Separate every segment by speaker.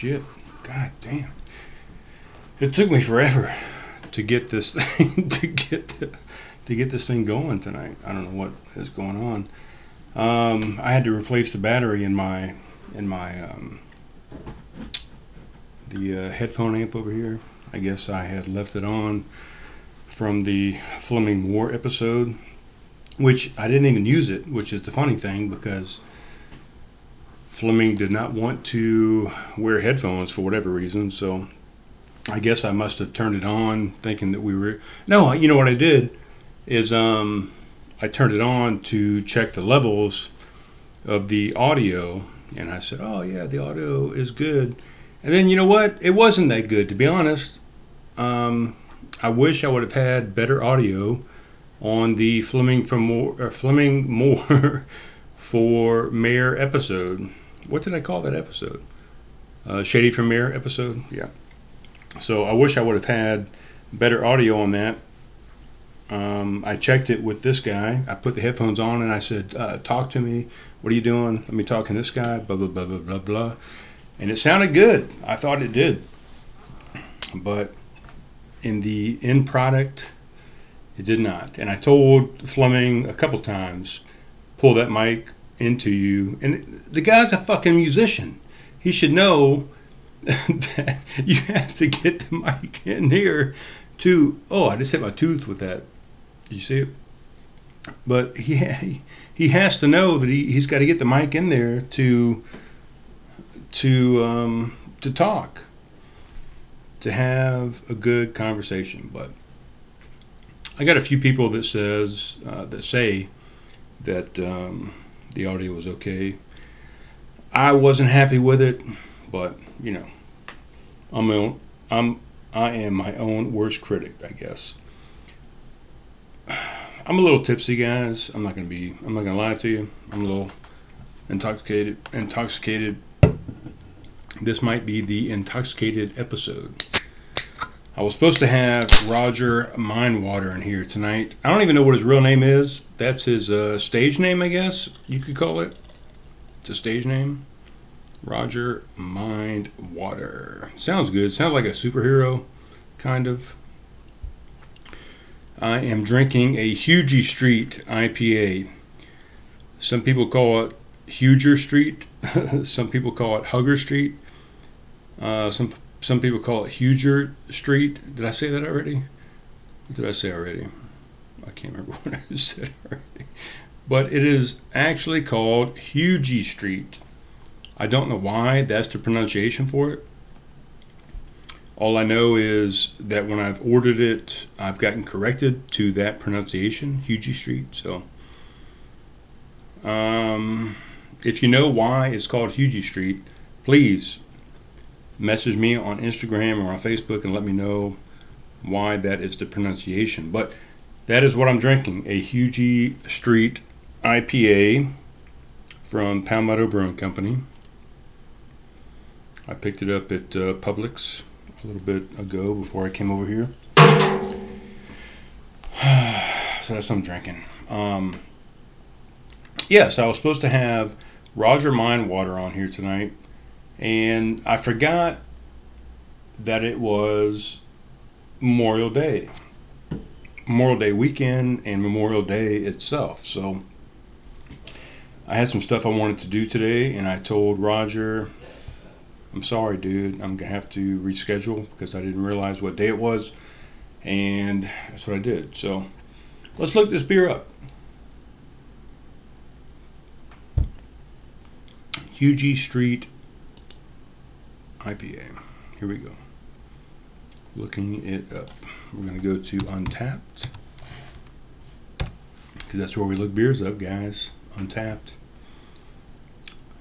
Speaker 1: Shit. God damn. It took me forever to get this thing to get the, to get this thing going tonight. I don't know what is going on. Um, I had to replace the battery in my in my um, the uh, headphone amp over here. I guess I had left it on from the Fleming Moore episode, which I didn't even use it, which is the funny thing because Fleming did not want to wear headphones for whatever reason. So I guess I must have turned it on thinking that we were. No, you know what I did is um, I turned it on to check the levels of the audio, and I said, "Oh yeah, the audio is good." And then you know what? It wasn't that good, to be honest. Um, I wish I would have had better audio on the Fleming from Moore, uh, Fleming Moore for Mayor episode. What did I call that episode? Uh, Shady from Mayor episode. Yeah. So I wish I would have had better audio on that. Um, I checked it with this guy. I put the headphones on and I said, uh, "Talk to me. What are you doing? Let me talk to this guy." Blah blah blah blah blah blah. And it sounded good. I thought it did. But in the end product, it did not. And I told Fleming a couple times, pull that mic into you. And the guy's a fucking musician. He should know that you have to get the mic in here to. Oh, I just hit my tooth with that. You see it? But he he has to know that he, he's got to get the mic in there to to um, to talk to have a good conversation. But I got a few people that says uh, that say that um, the audio was okay. I wasn't happy with it, but you know, I'm my own, I'm I am my own worst critic, I guess. I'm a little tipsy, guys. I'm not gonna be. I'm not gonna lie to you. I'm a little intoxicated. Intoxicated. This might be the intoxicated episode. I was supposed to have Roger Mindwater in here tonight. I don't even know what his real name is. That's his uh, stage name, I guess you could call it. It's a stage name. Roger Mindwater. Sounds good. Sounds like a superhero, kind of. I am drinking a Hugie Street IPA. Some people call it Huger Street. some people call it Hugger Street. Uh, some some people call it Huger Street. Did I say that already? Did I say already? I can't remember what I said already. But it is actually called Hugie Street. I don't know why that's the pronunciation for it. All I know is that when I've ordered it, I've gotten corrected to that pronunciation, Hugie Street. So, um, if you know why it's called Hugie Street, please message me on Instagram or on Facebook and let me know why that is the pronunciation. But that is what I'm drinking a Hugie Street IPA from Palmetto Brewing Company. I picked it up at uh, Publix a little bit ago before I came over here. so that's what I'm drinking. Um, yes, I was supposed to have Roger Mindwater on here tonight, and I forgot that it was Memorial Day. Memorial Day weekend and Memorial Day itself. So I had some stuff I wanted to do today, and I told Roger I'm sorry, dude. I'm gonna have to reschedule because I didn't realize what day it was, and that's what I did. So let's look this beer up. Hugie Street IPA. Here we go. Looking it up. We're gonna go to Untappd. because that's where we look beers up, guys. Untappd.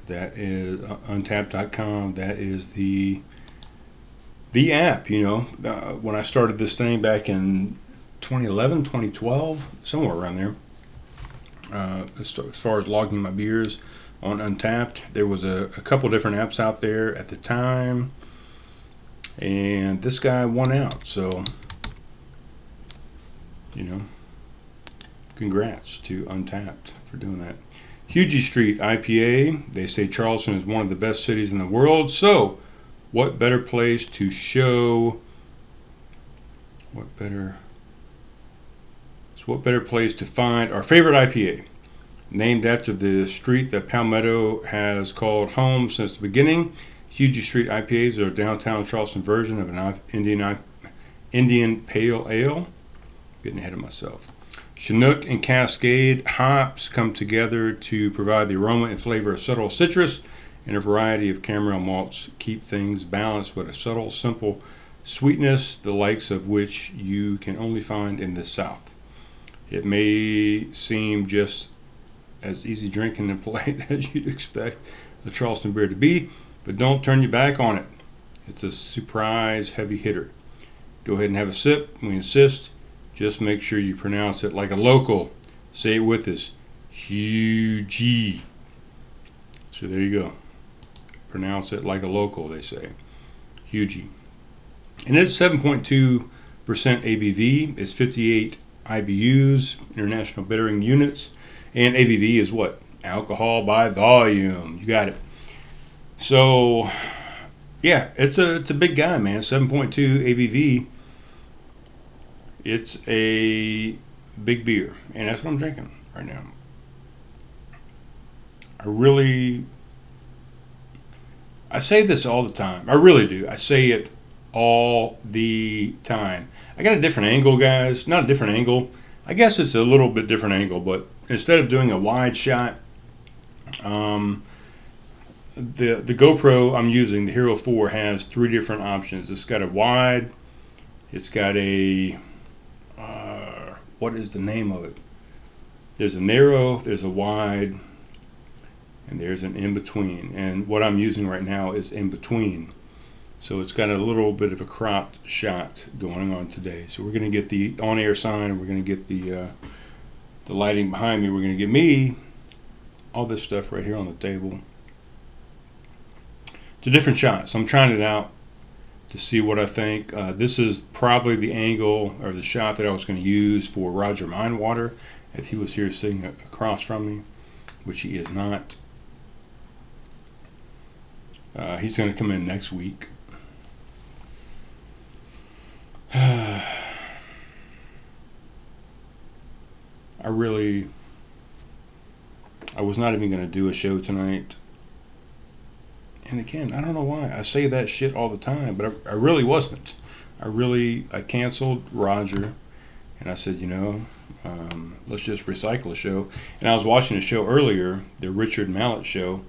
Speaker 1: That is uh, untappd.com. That is the the app. You know, uh, when I started this thing back in 2011, 2012, somewhere around there. Uh, as far as logging my beers on Untappd, there was a, a couple different apps out there at the time, and this guy won out. So, you know, congrats to Untappd for doing that. Hugie Street IPA. They say Charleston is one of the best cities in the world. So, what better place to show? What better? So, what better place to find our favorite IPA? Named after the street that Palmetto has called home since the beginning, Hugie Street IPAs are a downtown Charleston version of an Indian Indian Pale Ale. Getting ahead of myself. Chinook and Cascade hops come together to provide the aroma and flavor of subtle citrus, and a variety of caramel malts keep things balanced with a subtle, simple sweetness, the likes of which you can only find in the South. It may seem just as easy drinking and polite as you'd expect a Charleston beer to be, but don't turn your back on it. It's a surprise heavy hitter. Go ahead and have a sip. We insist just make sure you pronounce it like a local. Say it with us. Hugie. So there you go. Pronounce it like a local, they say. Hugie. And it's 7.2% ABV. It's 58 IBUs, International Bittering Units. And ABV is what? Alcohol by volume. You got it. So, yeah, it's a it's a big guy, man. 7.2 ABV it's a big beer, and that's what I'm drinking right now. I really, I say this all the time. I really do. I say it all the time. I got a different angle, guys. Not a different angle. I guess it's a little bit different angle, but instead of doing a wide shot, um, the the GoPro I'm using, the Hero 4, has three different options. It's got a wide, it's got a what is the name of it? There's a narrow, there's a wide, and there's an in between. And what I'm using right now is in between. So it's got a little bit of a cropped shot going on today. So we're going to get the on-air sign. We're going to get the uh, the lighting behind me. We're going to give me all this stuff right here on the table. It's a different shot. So I'm trying it out to see what I think. Uh, this is probably the angle or the shot that I was going to use for Roger Mindwater if he was here sitting across from me, which he is not. Uh, he's going to come in next week. I really, I was not even going to do a show tonight and again, I don't know why I say that shit all the time, but I, I really wasn't. I really I canceled Roger, and I said, you know, um, let's just recycle a show. And I was watching a show earlier, the Richard Mallett show,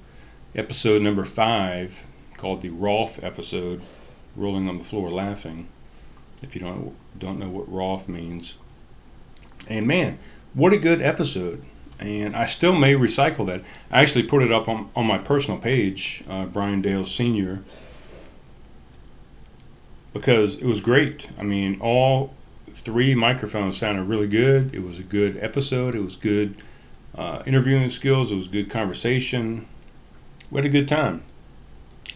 Speaker 1: episode number five, called the Rolf episode, rolling on the floor laughing. If you don't don't know what Rolf means, and man, what a good episode! and I still may recycle that. I actually put it up on, on my personal page, uh, Brian Dale Sr., because it was great. I mean, all three microphones sounded really good. It was a good episode. It was good uh, interviewing skills. It was good conversation. We had a good time.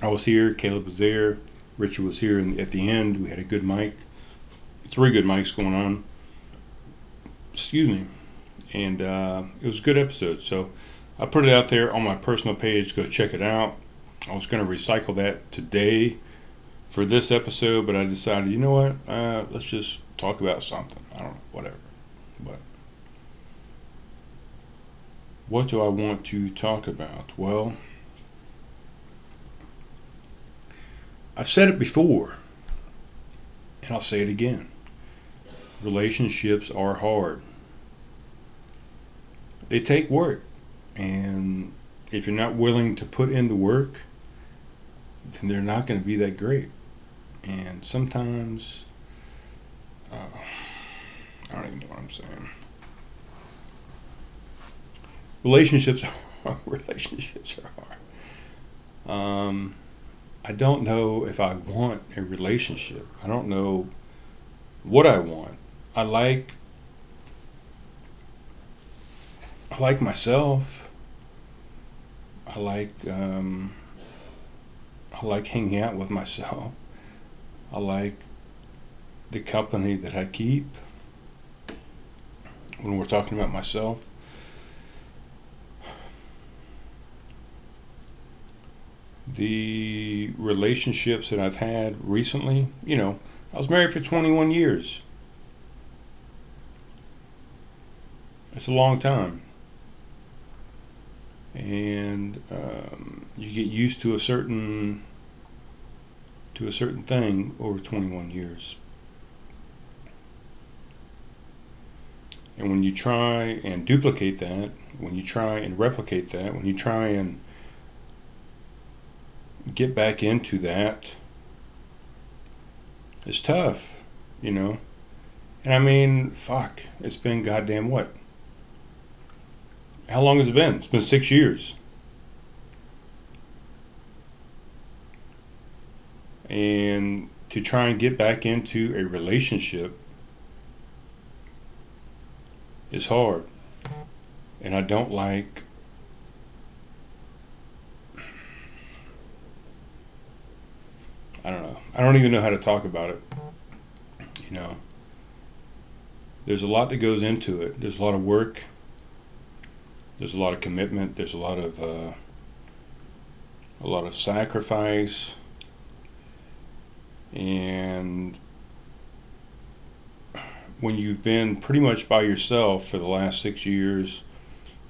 Speaker 1: I was here. Caleb was there. Richard was here. And at the end, we had a good mic. Three good mics going on. Excuse me and uh, it was a good episode. So I put it out there on my personal page. Go check it out. I was going to recycle that today for this episode, but I decided, you know what? Uh, let's just talk about something. I don't know, whatever. But what do I want to talk about? Well, I've said it before, and I'll say it again. Relationships are hard they take work. And if you're not willing to put in the work, then they're not going to be that great. And sometimes, uh, I don't even know what I'm saying. Relationships are relationships are hard. Um, I don't know if I want a relationship. I don't know what I want. I like I like myself. I like um, I like hanging out with myself. I like the company that I keep when we're talking about myself. the relationships that I've had recently, you know, I was married for 21 years. It's a long time. And um, you get used to a certain to a certain thing over 21 years. And when you try and duplicate that, when you try and replicate that, when you try and get back into that, it's tough, you know. And I mean, fuck, it's been goddamn what? How long has it been? It's been six years. And to try and get back into a relationship is hard. And I don't like I don't know. I don't even know how to talk about it. You know, there's a lot that goes into it. There's a lot of work. There's a lot of commitment. There's a lot of uh, a lot of sacrifice, and when you've been pretty much by yourself for the last six years,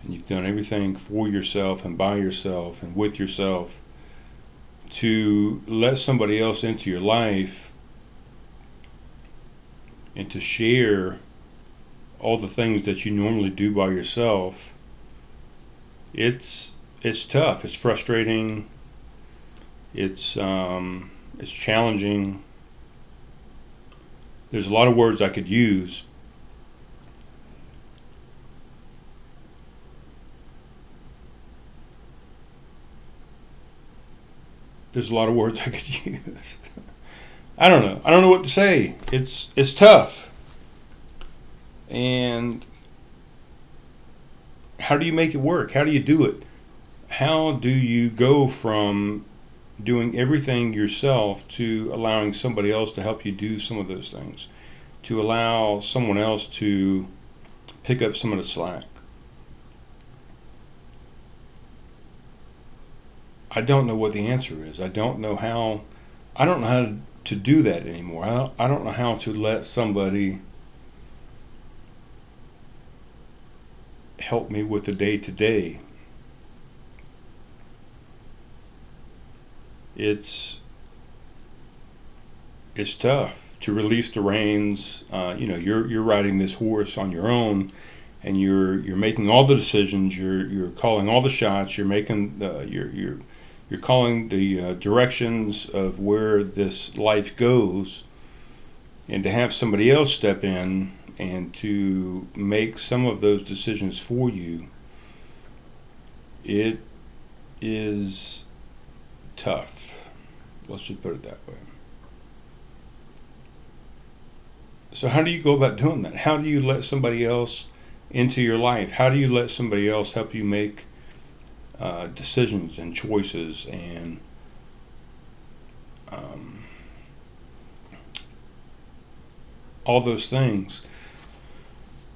Speaker 1: and you've done everything for yourself and by yourself and with yourself to let somebody else into your life and to share all the things that you normally do by yourself it's it's tough it's frustrating it's um, it's challenging there's a lot of words I could use there's a lot of words I could use. I don't know. I don't know what to say. It's it's tough. And how do you make it work? How do you do it? How do you go from doing everything yourself to allowing somebody else to help you do some of those things? To allow someone else to pick up some of the slack? I don't know what the answer is. I don't know how. I don't know how to do that anymore. I don't, I don't know how to let somebody help me with the day to day. It's it's tough to release the reins. Uh, you know, you're you're riding this horse on your own, and you're you're making all the decisions. You're you're calling all the shots. You're making the you're you're you're calling the uh, directions of where this life goes, and to have somebody else step in and to make some of those decisions for you, it is tough. Let's just put it that way. So, how do you go about doing that? How do you let somebody else into your life? How do you let somebody else help you make uh, decisions and choices and um, all those things.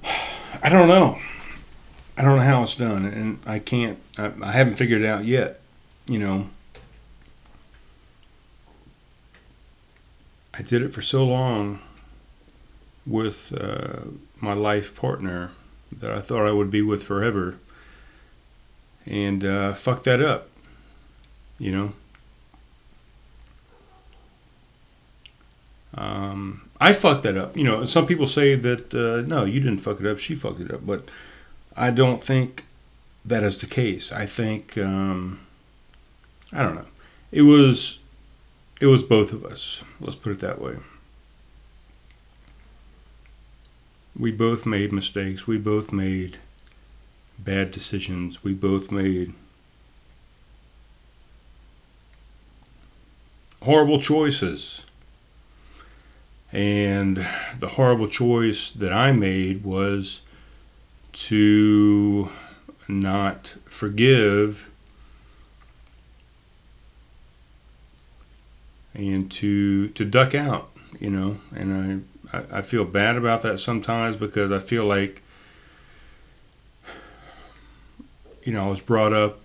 Speaker 1: I don't know. I don't know how it's done, and I can't. I, I haven't figured it out yet. You know, I did it for so long with uh, my life partner that I thought I would be with forever and uh, fuck that up, you know. Um, I fucked that up. You know, some people say that uh, no, you didn't fuck it up. She fucked it up, but I don't think that is the case. I think um, I don't know. It was it was both of us. Let's put it that way. We both made mistakes. We both made bad decisions we both made. Horrible choices. And the horrible choice that I made was to not forgive and to to duck out, you know. And I, I, feel bad about that sometimes because I feel like you know, I was brought up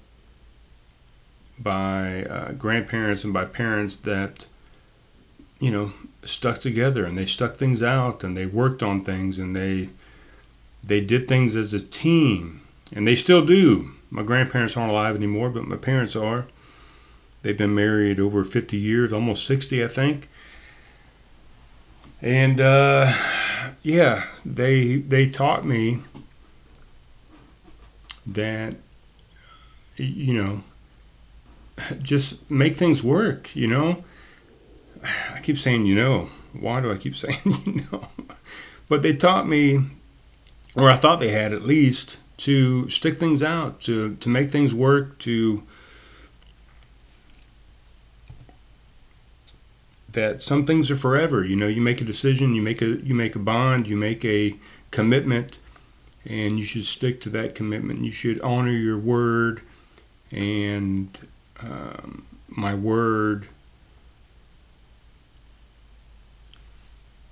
Speaker 1: by uh, grandparents and by parents that you know stuck together and they stuck things out and they worked on things and they they did things as a team. And they still do. My grandparents aren't alive anymore but my parents are. They've been married over 50 years almost 60 i think. And uh, yeah they they taught me that you know just make things work you know i keep saying you know. Why do i keep saying you know? But they taught me or i thought they had at least to stick things out to to make things work to that some things are forever. You know you make a decision you make a you make a bond you make a commitment and you should stick to that commitment. You should honor your word, and um, my word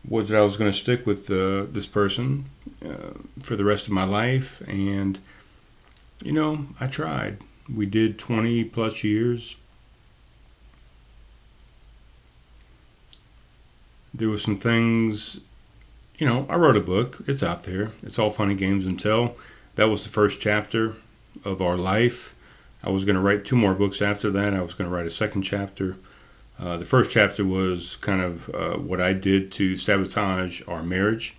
Speaker 1: was that I was going to stick with uh, this person uh, for the rest of my life, and you know, I tried. We did 20 plus years. There were some things you know, I wrote a book. It's out there. It's all funny games until that was the first chapter of our life. I was going to write two more books after that. I was going to write a second chapter. Uh, the first chapter was kind of uh, what I did to sabotage our marriage.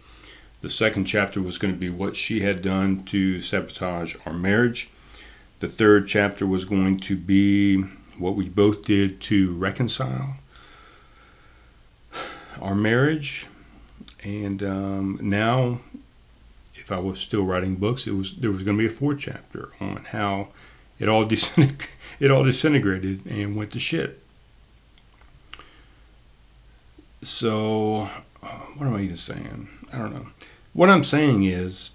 Speaker 1: The second chapter was going to be what she had done to sabotage our marriage. The third chapter was going to be what we both did to reconcile our marriage and um, now, if I was still writing books, it was there was going to be a fourth chapter on how it all it all disintegrated and went to shit. So, what am I even saying? I don't know. What I'm saying is,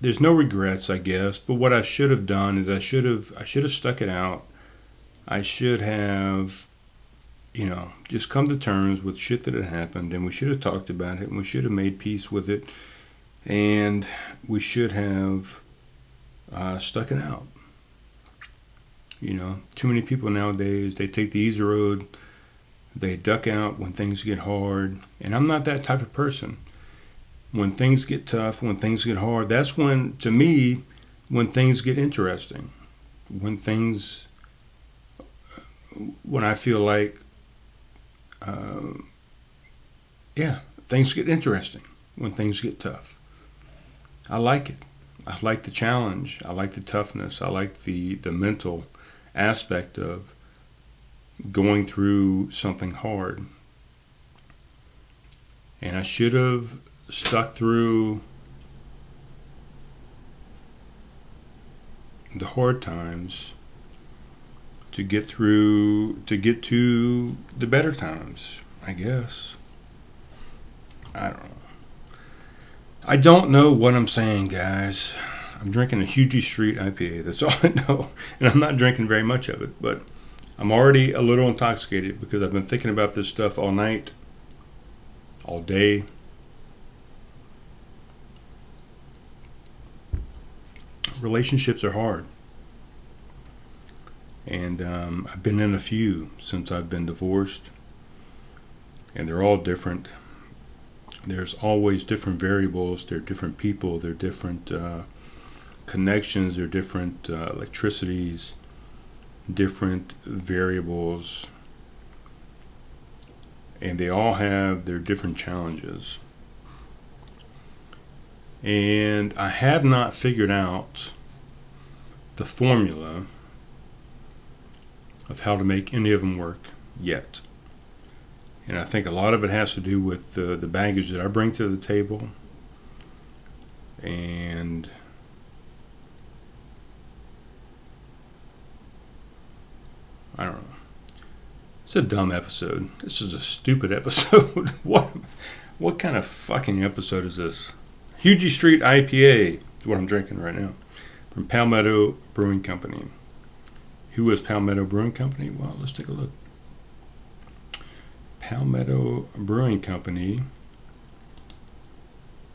Speaker 1: there's no regrets, I guess. But what I should have done is I should have I should have stuck it out. I should have you know, just come to terms with shit that had happened, and we should have talked about it, and we should have made peace with it, and we should have uh, stuck it out. You know, too many people nowadays, they take the easy road, they duck out when things get hard, and I'm not that type of person. When things get tough, when things get hard, that's when, to me, when things get interesting. When things, when I feel like uh, yeah, things get interesting when things get tough. I like it. I like the challenge. I like the toughness. I like the, the mental aspect of going through something hard. And I should have stuck through the hard times to get through to get to the better times, I guess. I don't know. I don't know what I'm saying, guys. I'm drinking a Hugie Street IPA. That's all I know. And I'm not drinking very much of it, but I'm already a little intoxicated because I've been thinking about this stuff all night, all day. Relationships are hard. And um, I've been in a few since I've been divorced, and they're all different. There's always different variables, they're different people, they're different uh, connections, they're different uh, electricities, different variables, and they all have their different challenges. And I have not figured out the formula of how to make any of them work yet. And I think a lot of it has to do with the, the baggage that I bring to the table. And I don't know. It's a dumb episode. This is a stupid episode. what what kind of fucking episode is this? Hugie Street IPA is what I'm drinking right now from Palmetto Brewing Company. Who is Palmetto Brewing Company? Well, let's take a look. Palmetto Brewing Company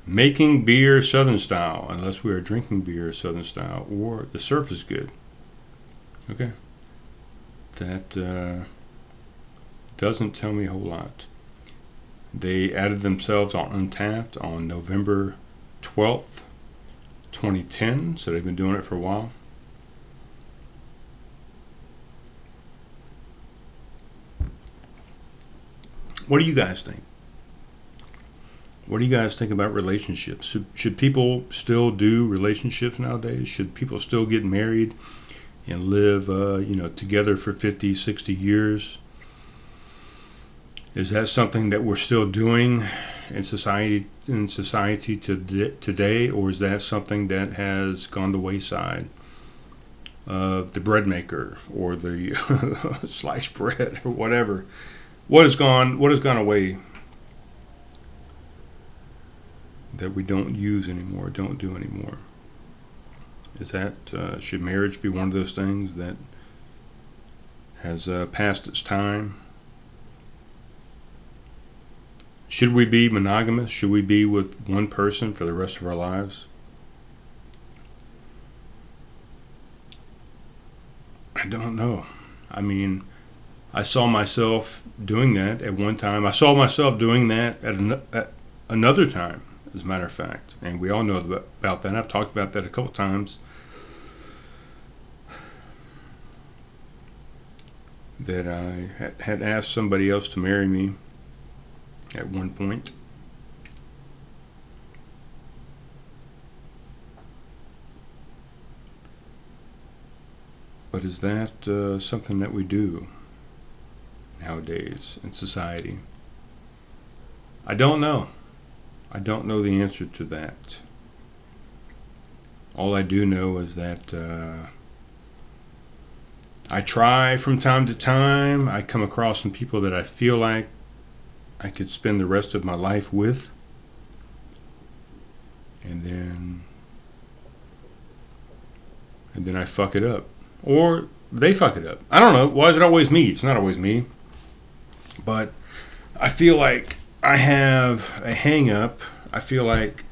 Speaker 1: Making beer Southern style, unless we are drinking beer Southern style, or the surf is good. Okay. That uh, doesn't tell me a whole lot. They added themselves on Untappd on November 12th, 2010, so they've been doing it for a while. What do you guys think? What do you guys think about relationships? Should, should people still do relationships nowadays? Should people still get married and live, uh, you know, together for 50, 60 years? Is that something that we're still doing in society in society to, today, or is that something that has gone the wayside? Of the bread maker or the sliced bread or whatever. What has gone? What has gone away that we don't use anymore, don't do anymore? Is that uh, should marriage be one of those things that has uh, passed its time? Should we be monogamous? Should we be with one person for the rest of our lives? I don't know. I mean, I saw myself doing that at one time. I saw myself doing that at, an, at another time, as a matter of fact. And we all know about that. I've talked about that a couple times. That I had asked somebody else to marry me at one point. But is that uh, something that we do nowadays in society? I don't know. I don't know the answer to that. All I do know is that uh, I try from time to time. I come across some people that I feel like I could spend the rest of my life with. And then and then I fuck it up. Or they fuck it up. I don't know. Why is it always me? It's not always me. But I feel like I have a hang up. I feel like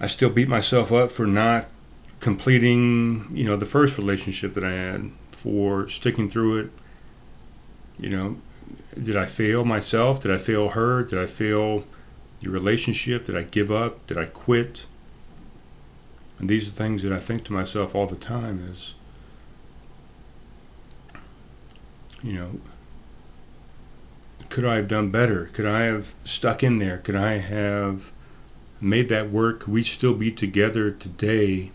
Speaker 1: I still beat myself up for not completing, you know, the first relationship that I had, for sticking through it, you know, did I fail myself? Did I fail her? Did I fail the relationship? Did I give up? Did I quit? And these are things that I think to myself all the time is, you know, could I have done better? Could I have stuck in there? Could I have made that work? Could we still be together today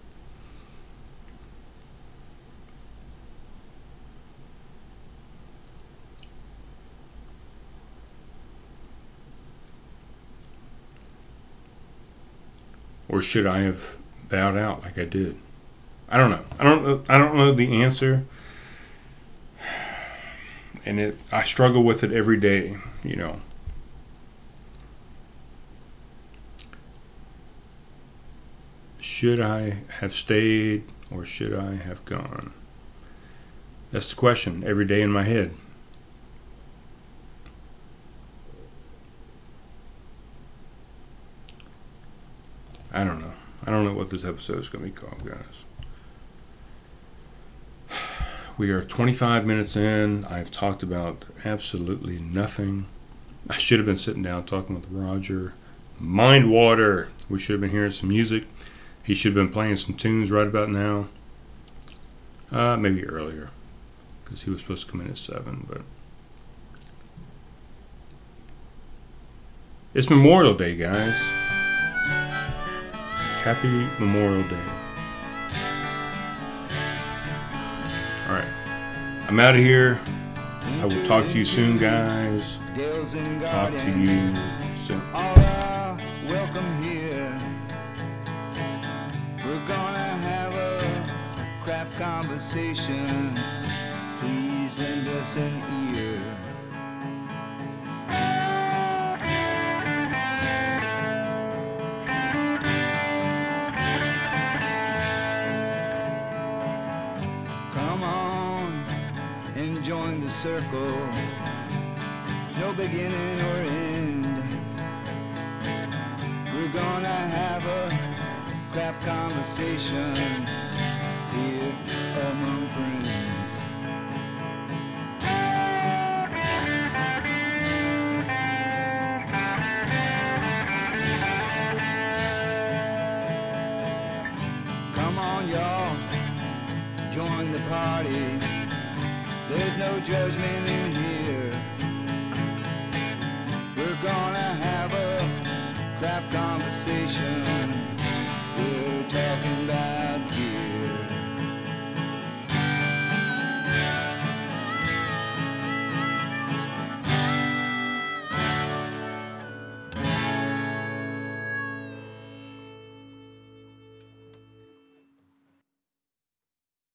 Speaker 1: or should I have bowed out like I did? I don't know. I don't know. I don't know the answer, and it. I struggle with it every day. You know. Should I have stayed or should I have gone? That's the question every day in my head. I don't know. I don't know what this episode is going to be called, guys. We are 25 minutes in. I've talked about absolutely nothing. I should have been sitting down talking with Roger. Mind Water. We should have been hearing some music. He should have been playing some tunes right about now. Uh, maybe earlier, because he was supposed to come in at 7, but. It's Memorial Day, guys. Happy Memorial Day. Alright. I'm out of here. I will talk to you soon, guys. Talk to you soon. Welcome here. We're gonna have a craft conversation. Please lend us an ear. circle, no beginning or end.
Speaker 2: We're gonna have a craft conversation here. Conversation.